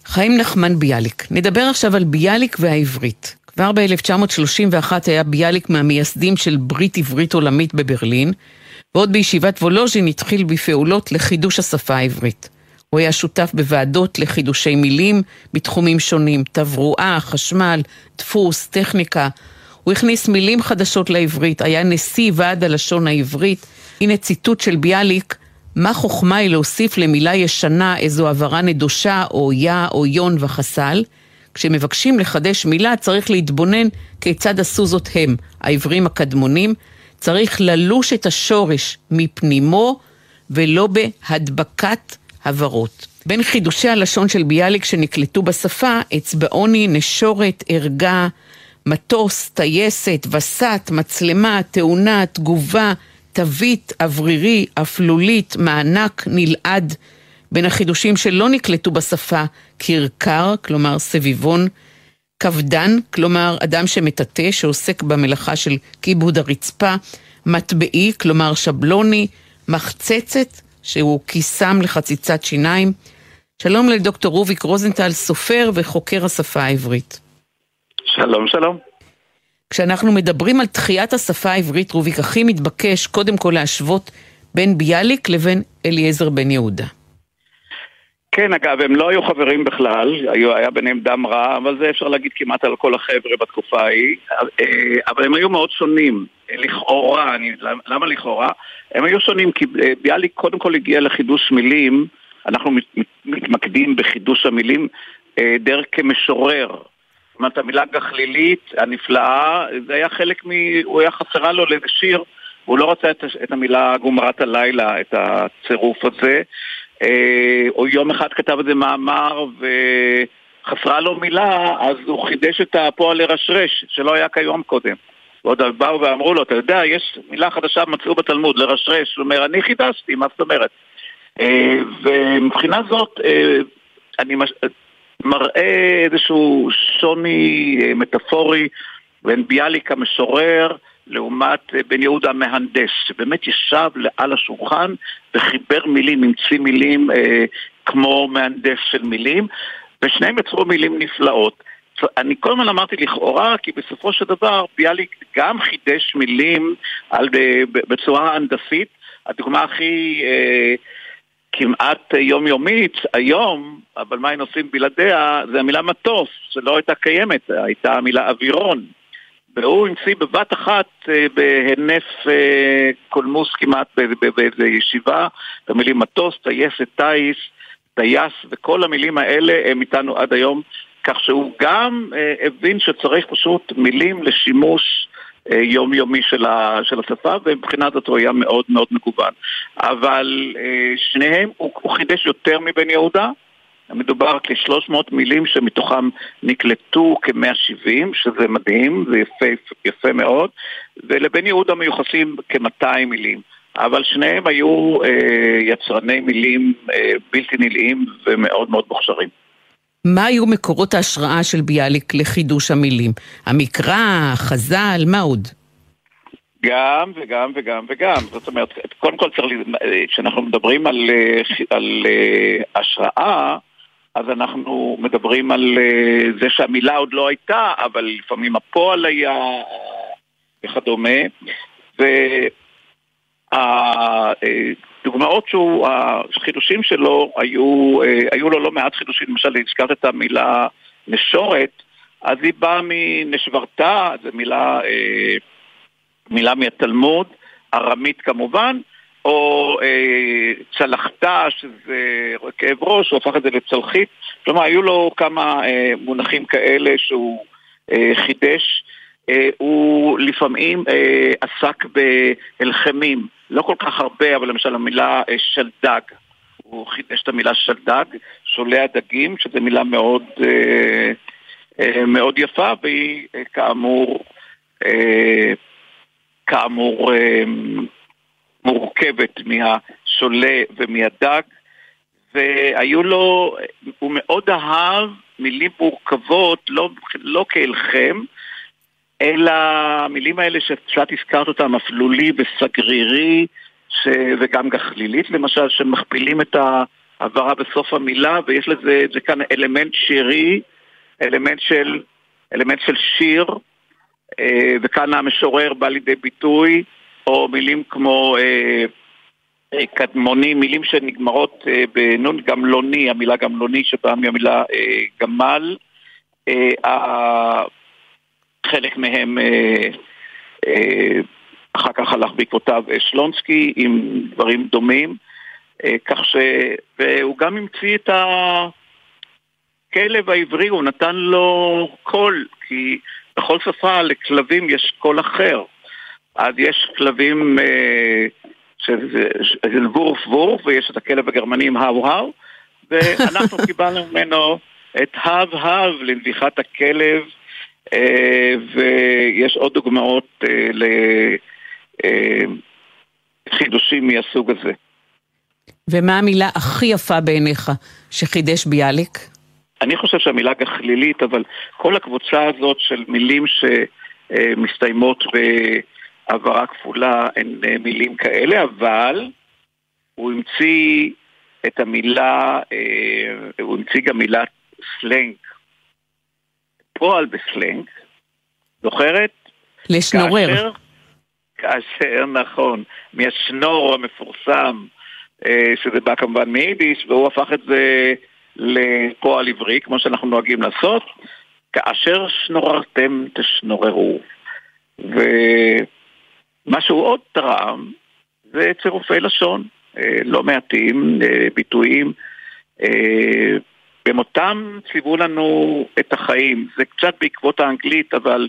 חיים נחמן ביאליק. נדבר עכשיו על ביאליק והעברית. כבר ב-1931 היה ביאליק מהמייסדים של ברית עברית עולמית בברלין, ועוד בישיבת וולוז'ין התחיל בפעולות לחידוש השפה העברית. הוא היה שותף בוועדות לחידושי מילים בתחומים שונים, תברואה, חשמל, דפוס, טכניקה. הוא הכניס מילים חדשות לעברית, היה נשיא ועד הלשון העברית. הנה ציטוט של ביאליק, מה חוכמה היא להוסיף למילה ישנה איזו הבהרה נדושה, או יה, או יון וחסל? כשמבקשים לחדש מילה צריך להתבונן כיצד עשו זאת הם, העברים הקדמונים. צריך ללוש את השורש מפנימו ולא בהדבקת הברות. בין חידושי הלשון של ביאליק שנקלטו בשפה, אצבעוני, נשורת, ערגה, מטוס, טייסת, וסת, מצלמה, תאונה, תגובה, תווית, אוורירי, אפלולית, מענק, נלעד. בין החידושים שלא נקלטו בשפה, כרכר, כלומר סביבון, קפדן, כלומר אדם שמטאטא, שעוסק במלאכה של כיבוד הרצפה, מטבעי, כלומר שבלוני, מחצצת, שהוא קיסם לחציצת שיניים. שלום לדוקטור רוביק רוזנטל, סופר וחוקר השפה העברית. שלום, שלום. כשאנחנו מדברים על תחיית השפה העברית, רוביק, הכי מתבקש קודם כל להשוות בין ביאליק לבין אליעזר בן יהודה. כן, אגב, הם לא היו חברים בכלל, היו, היה ביניהם דם רע, אבל זה אפשר להגיד כמעט על כל החבר'ה בתקופה ההיא, אה, אבל הם היו מאוד שונים, לכאורה, אני, למה לכאורה? הם היו שונים כי אה, ביאליק קודם כל הגיע לחידוש מילים, אנחנו מתמקדים בחידוש המילים אה, דרך כמשורר. זאת אומרת, המילה גחלילית הנפלאה, זה היה חלק מ... הוא היה חסרה לו לאיזה שיר, הוא לא רצה את, את המילה גומרת הלילה, את הצירוף הזה. או יום אחד כתב איזה מאמר וחסרה לו מילה, אז הוא חידש את הפועל לרשרש, שלא היה כיום קודם. ועוד באו ואמרו לו, אתה יודע, יש מילה חדשה מצאו בתלמוד, לרשרש. הוא אומר, אני חידשתי, מה זאת אומרת? ומבחינה זאת, אני מש... מראה איזשהו שוני מטאפורי בין ביאליק המשורר לעומת בן יהודה המהנדס, שבאמת ישב על השולחן וחיבר מילים, המציא מילים אה, כמו מהנדס של מילים, ושניהם יצרו מילים נפלאות. אני כל הזמן אמרתי לכאורה, כי בסופו של דבר ביאליק גם חידש מילים על, בצורה הנדסית. הדוגמה הכי אה, כמעט יומיומית היום, אבל מה היינו עושים בלעדיה, זה המילה מטוס, שלא הייתה קיימת, הייתה המילה אווירון. והוא המציא בבת אחת בהינף קולמוס כמעט באיזו ישיבה, את המילים מטוס, טייסת, טייס, טייס, וכל המילים האלה הם איתנו עד היום, כך שהוא גם הבין שצריך פשוט מילים לשימוש יומיומי של, של השפה, ומבחינת זאת הוא היה מאוד מאוד מגוון. אבל שניהם, הוא, הוא חידש יותר מבן יהודה, מדובר כ-300 מילים שמתוכם נקלטו כ-170, שזה מדהים, זה יפה, יפה מאוד, ולבן יהודה מיוחסים כ-200 מילים. אבל שניהם היו אה, יצרני מילים אה, בלתי נלאים ומאוד מאוד מוכשרים. מה היו מקורות ההשראה של ביאליק לחידוש המילים? המקרא, חז"ל, מה עוד? גם וגם וגם וגם. זאת אומרת, קודם כל צריך, כשאנחנו מדברים על, על השראה, אז אנחנו מדברים על זה שהמילה עוד לא הייתה, אבל לפעמים הפועל היה וכדומה. והדוגמאות שהוא, החידושים שלו, היו, היו לו לא מעט חידושים, למשל הזכרת את המילה נשורת, אז היא באה מנשברתה, זו מילה, מילה מהתלמוד, ארמית כמובן, או אה, צלחתה, שזה כאב ראש, הוא הפך את זה לצלחית. כלומר, היו לו כמה אה, מונחים כאלה שהוא אה, חידש. אה, הוא לפעמים אה, עסק בהלחמים, לא כל כך הרבה, אבל למשל המילה אה, שלדג. הוא חידש את המילה שלדג, שולע דגים, שזו מילה מאוד, אה, אה, מאוד יפה, והיא כאמור, כאמור מורכבת מהשולה ומהדג, והיו לו, הוא מאוד אהב מילים מורכבות, לא, לא כהלחם, אלא המילים האלה שקצת הזכרת אותם, אפלולי וסגרירי, ש... וגם גחלילית למשל, שמכפילים את העברה בסוף המילה, ויש לזה, זה כאן אלמנט שירי, אלמנט של, אלמנט של שיר, אה, וכאן המשורר בא לידי ביטוי, או מילים כמו אה, אה, קדמוני, מילים שנגמרות בנון גמלוני, המילה גמלוני שבאה מהמילה גמל. חלק מהם אה, אה, אחר כך הלך בעקבותיו שלונסקי עם דברים דומים, אה, כך ש... והוא גם המציא את הכלב העברי, הוא נתן לו קול, כי בכל שפה לכלבים יש קול אחר. אז יש כלבים אה, שזה וורף וורף, ויש את הכלב הגרמני עם האו האו, ואנחנו קיבלנו ממנו את האב האב לנביחת הכלב אה, ויש עוד דוגמאות אה, לחידושים אה, מהסוג הזה. ומה המילה הכי יפה בעיניך שחידש ביאליק? אני חושב שהמילה גחלילית, אבל כל הקבוצה הזאת של מילים שמסתיימות בהעברה כפולה הן מילים כאלה, אבל הוא המציא את המילה, הוא המציא גם מילת סלנג. פועל בסלנג, זוכרת? לשנורר. כאשר, כאשר, נכון, מהשנור המפורסם, אה, שזה בא כמובן מיידיש, והוא הפך את זה לפועל עברי, כמו שאנחנו נוהגים לעשות, כאשר שנוררתם תשנוררו. ומה שהוא עוד תרם זה צירופי לשון, אה, לא מעטים, אה, ביטויים במותם ציוו לנו את החיים. זה קצת בעקבות האנגלית, אבל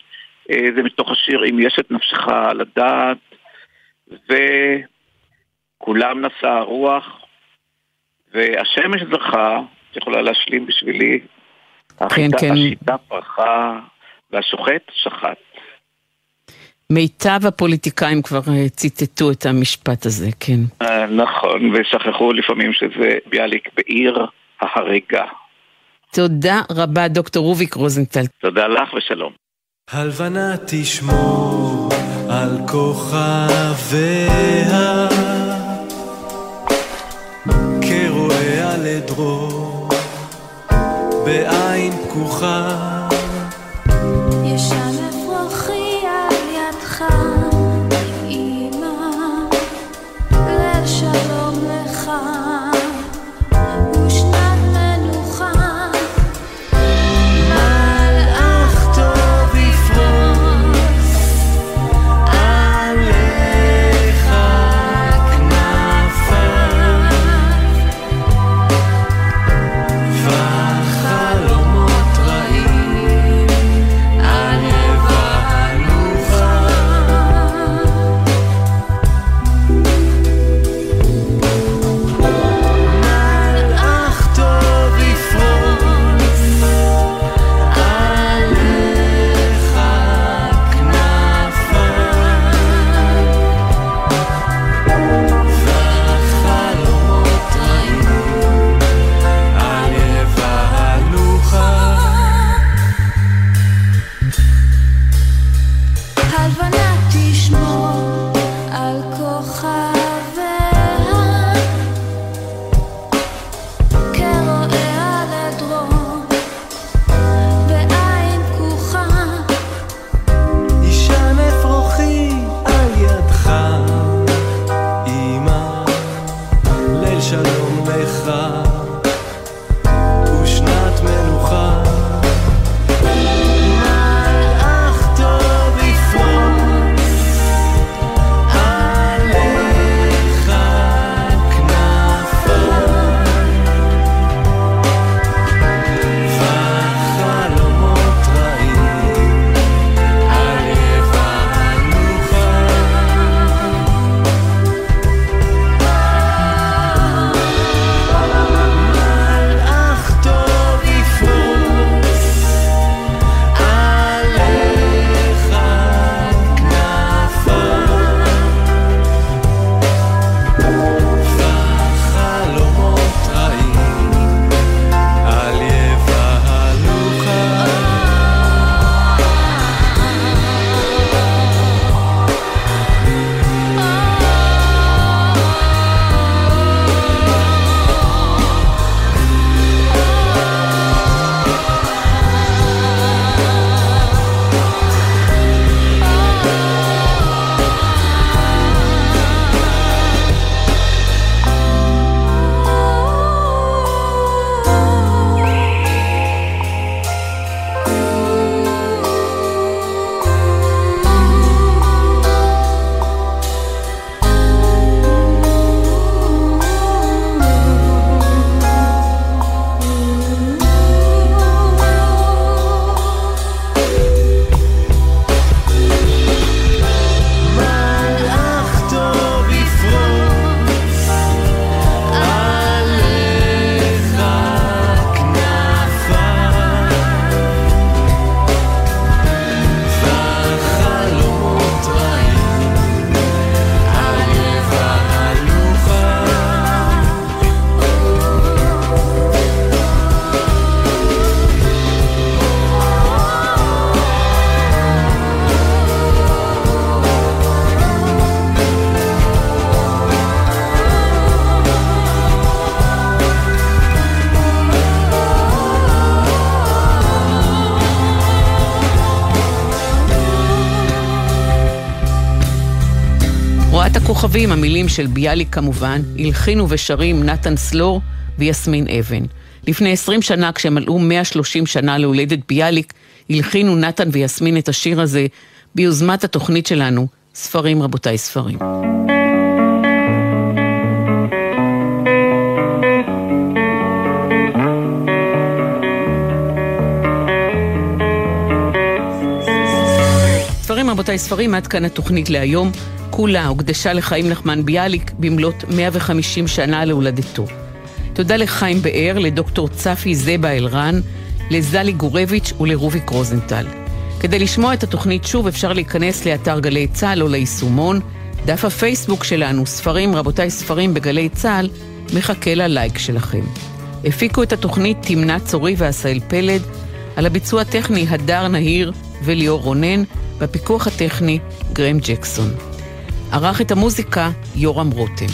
אה, זה מתוך השיר "אם יש את נפשך על הדעת", וכולם נשא הרוח, והשמש זכה, את יכולה להשלים בשבילי, כן, כן. השיטה פרחה והשוחט שחט. מיטב הפוליטיקאים כבר אה, ציטטו את המשפט הזה, כן. אה, נכון, ושכחו לפעמים שזה ביאליק בעיר ההריגה. תודה רבה, דוקטור רוביק רוזנטל. תודה לך ושלום. הלבנה תשמור על כוכביה כרואה על עדרו בעין פקוחה הכוכבים, המילים של ביאליק כמובן, הלחינו ושרים נתן סלור ויסמין אבן. לפני 20 שנה, כשמלאו 130 שנה להולדת ביאליק, הלחינו נתן ויסמין את השיר הזה ביוזמת התוכנית שלנו, ספרים רבותיי ספרים. ספרים רבותיי ספרים, עד כאן התוכנית להיום. כולה הוקדשה לחיים נחמן ביאליק במלאת 150 שנה להולדתו. תודה לחיים באר, לדוקטור צפי זבה אלרן, לזלי גורביץ' ולרוביק רוזנטל. כדי לשמוע את התוכנית שוב אפשר להיכנס לאתר גלי צה"ל או ליישומון. דף הפייסבוק שלנו, ספרים, רבותיי ספרים בגלי צה"ל, מחכה ללייק שלכם. הפיקו את התוכנית תמנה צורי ועשהאל פלד, על הביצוע הטכני הדר נהיר וליאור רונן, בפיקוח הטכני גרם ג'קסון. ערך את המוזיקה יורם רותם.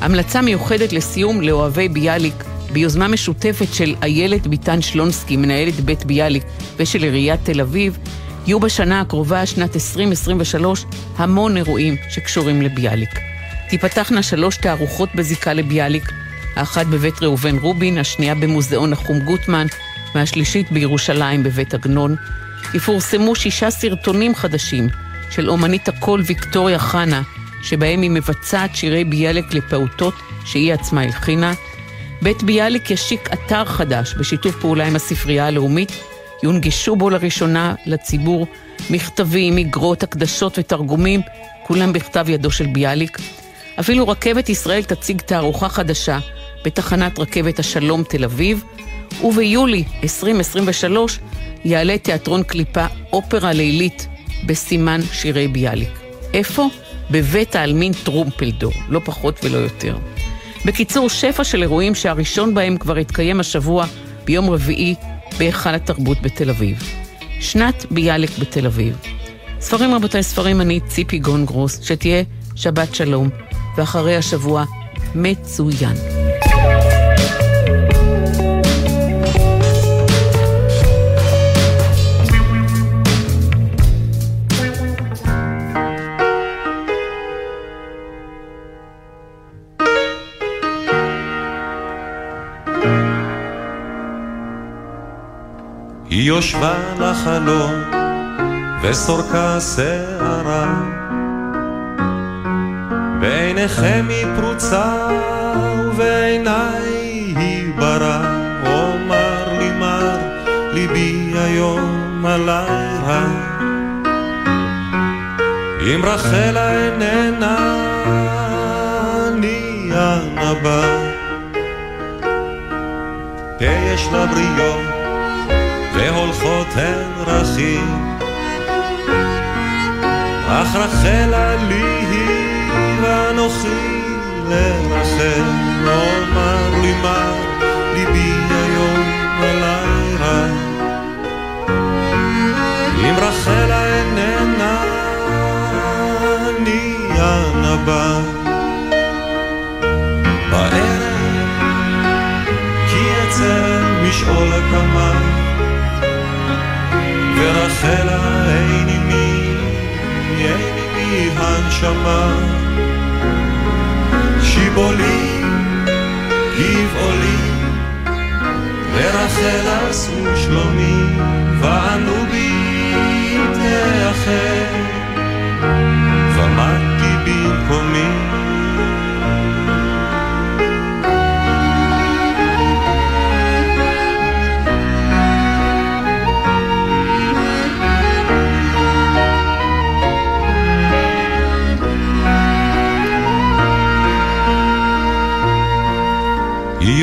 המלצה מיוחדת לסיום לאוהבי ביאליק ביוזמה משותפת של איילת ביטן שלונסקי, מנהלת בית ביאליק, ושל עיריית תל אביב, יהיו בשנה הקרובה, שנת 2023, המון אירועים שקשורים לביאליק. תיפתחנה שלוש תערוכות בזיקה לביאליק, האחת בבית ראובן רובין, השנייה במוזיאון נחום גוטמן, והשלישית בירושלים בבית עגנון. יפורסמו שישה סרטונים חדשים של אומנית הקול ויקטוריה חנה, שבהם היא מבצעת שירי ביאליק לפעוטות שהיא עצמה הלחינה. בית ביאליק ישיק אתר חדש בשיתוף פעולה עם הספרייה הלאומית. יונגשו בו לראשונה לציבור מכתבים, אגרות, הקדשות ותרגומים, כולם בכתב ידו של ביאליק. אפילו רכבת ישראל תציג תערוכה חדשה בתחנת רכבת השלום תל אביב, וביולי 2023 יעלה תיאטרון קליפה אופרה לילית בסימן שירי ביאליק. איפה? בבית העלמין טרומפלדור, לא פחות ולא יותר. בקיצור, שפע של אירועים שהראשון בהם כבר התקיים השבוע ביום רביעי בהיכל התרבות בתל אביב. שנת ביאליק בתל אביב. ספרים רבותיי, ספרים אני ציפי גונגרוס, שתהיה שבת שלום, ואחרי השבוע מצוין. היא יושבה לחלום וסורקה שערה. בעיניכם היא פרוצה ובעיניי היא ברא אומר לי מר ליבי היום עלי רע אם רחלה איננה אני הנבא. יש לה בריות הן דרכים. אך רחלה לי היא ואנוכי לרחל, אומר לי מה ליבי היום רע. אם רחלה איננה אני הנבא. בערב כי אצל משעול הקמה ורחלה אין עימי, אין עימי הנשמה. שיבולי, גבעולי, ורחל עשו שלומי, וענו בי תאחר,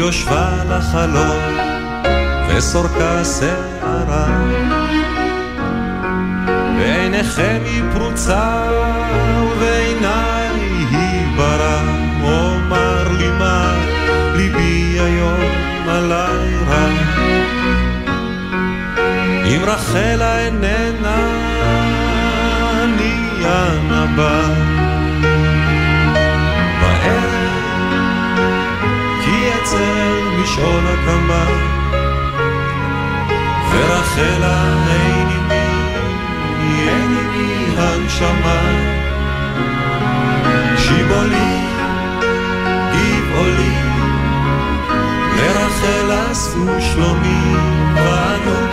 יושבה לחלום וסורקה שערה. בעיניכם היא פרוצה ובעיניי היא ברא אומר לי מה ליבי היום עלי רע. אם רחלה איננה אני הנבא לשאול הקמה מה, ורחלה אין עימי, אין עימי הנשמה, שיבולי, גבעולי, ורחל עשו שלומי ואדומי.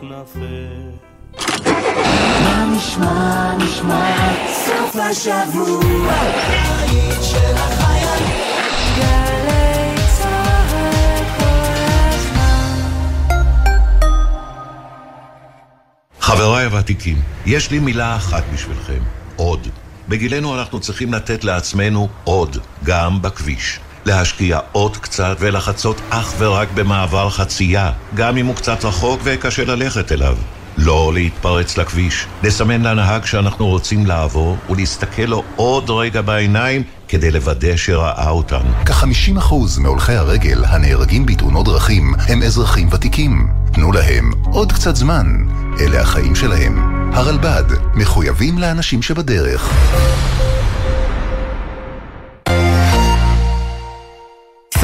כנפך. מה נשמע, נשמע, סוף השבוע, היית של החייל. גלי צהר כל הזמן. חבריי הוותיקים, יש לי מילה אחת בשבילכם, עוד. בגילנו אנחנו צריכים לתת לעצמנו עוד, גם בכביש. להשקיע עוד קצת ולחצות אך ורק במעבר חצייה, גם אם הוא קצת רחוק וקשה ללכת אליו. לא להתפרץ לכביש, לסמן לנהג שאנחנו רוצים לעבור ולהסתכל לו עוד רגע בעיניים כדי לוודא שראה אותנו. כ-50% מהולכי הרגל הנהרגים בתאונות דרכים הם אזרחים ותיקים. תנו להם עוד קצת זמן. אלה החיים שלהם. הרלב"ד, מחויבים לאנשים שבדרך.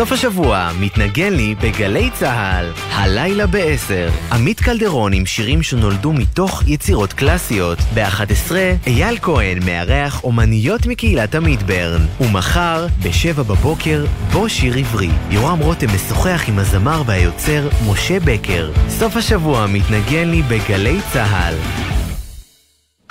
סוף השבוע מתנגן לי בגלי צהל, הלילה ב-10. עמית קלדרון עם שירים שנולדו מתוך יצירות קלאסיות. ב-11 אייל כהן מארח אומניות מקהילת המידברן. ומחר, ב-7 בבוקר, בו שיר עברי. יורם רותם משוחח עם הזמר והיוצר משה בקר. סוף השבוע מתנגן לי בגלי צהל.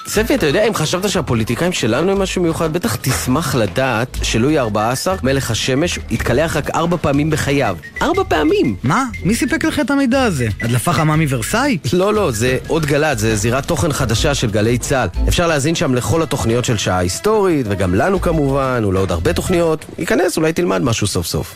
ספי, אתה יודע, אם חשבת שהפוליטיקאים שלנו הם משהו מיוחד, בטח תשמח לדעת שלואי ה-14, מלך השמש, התקלח רק ארבע פעמים בחייו. ארבע פעמים! מה? מי סיפק לך את המידע הזה? הדלפה חמה מוורסאי? לא, לא, זה עוד גל"צ, זה זירת תוכן חדשה של גלי צה"ל. אפשר להזין שם לכל התוכניות של שעה היסטורית, וגם לנו כמובן, ולעוד הרבה תוכניות. ייכנס, אולי תלמד משהו סוף סוף.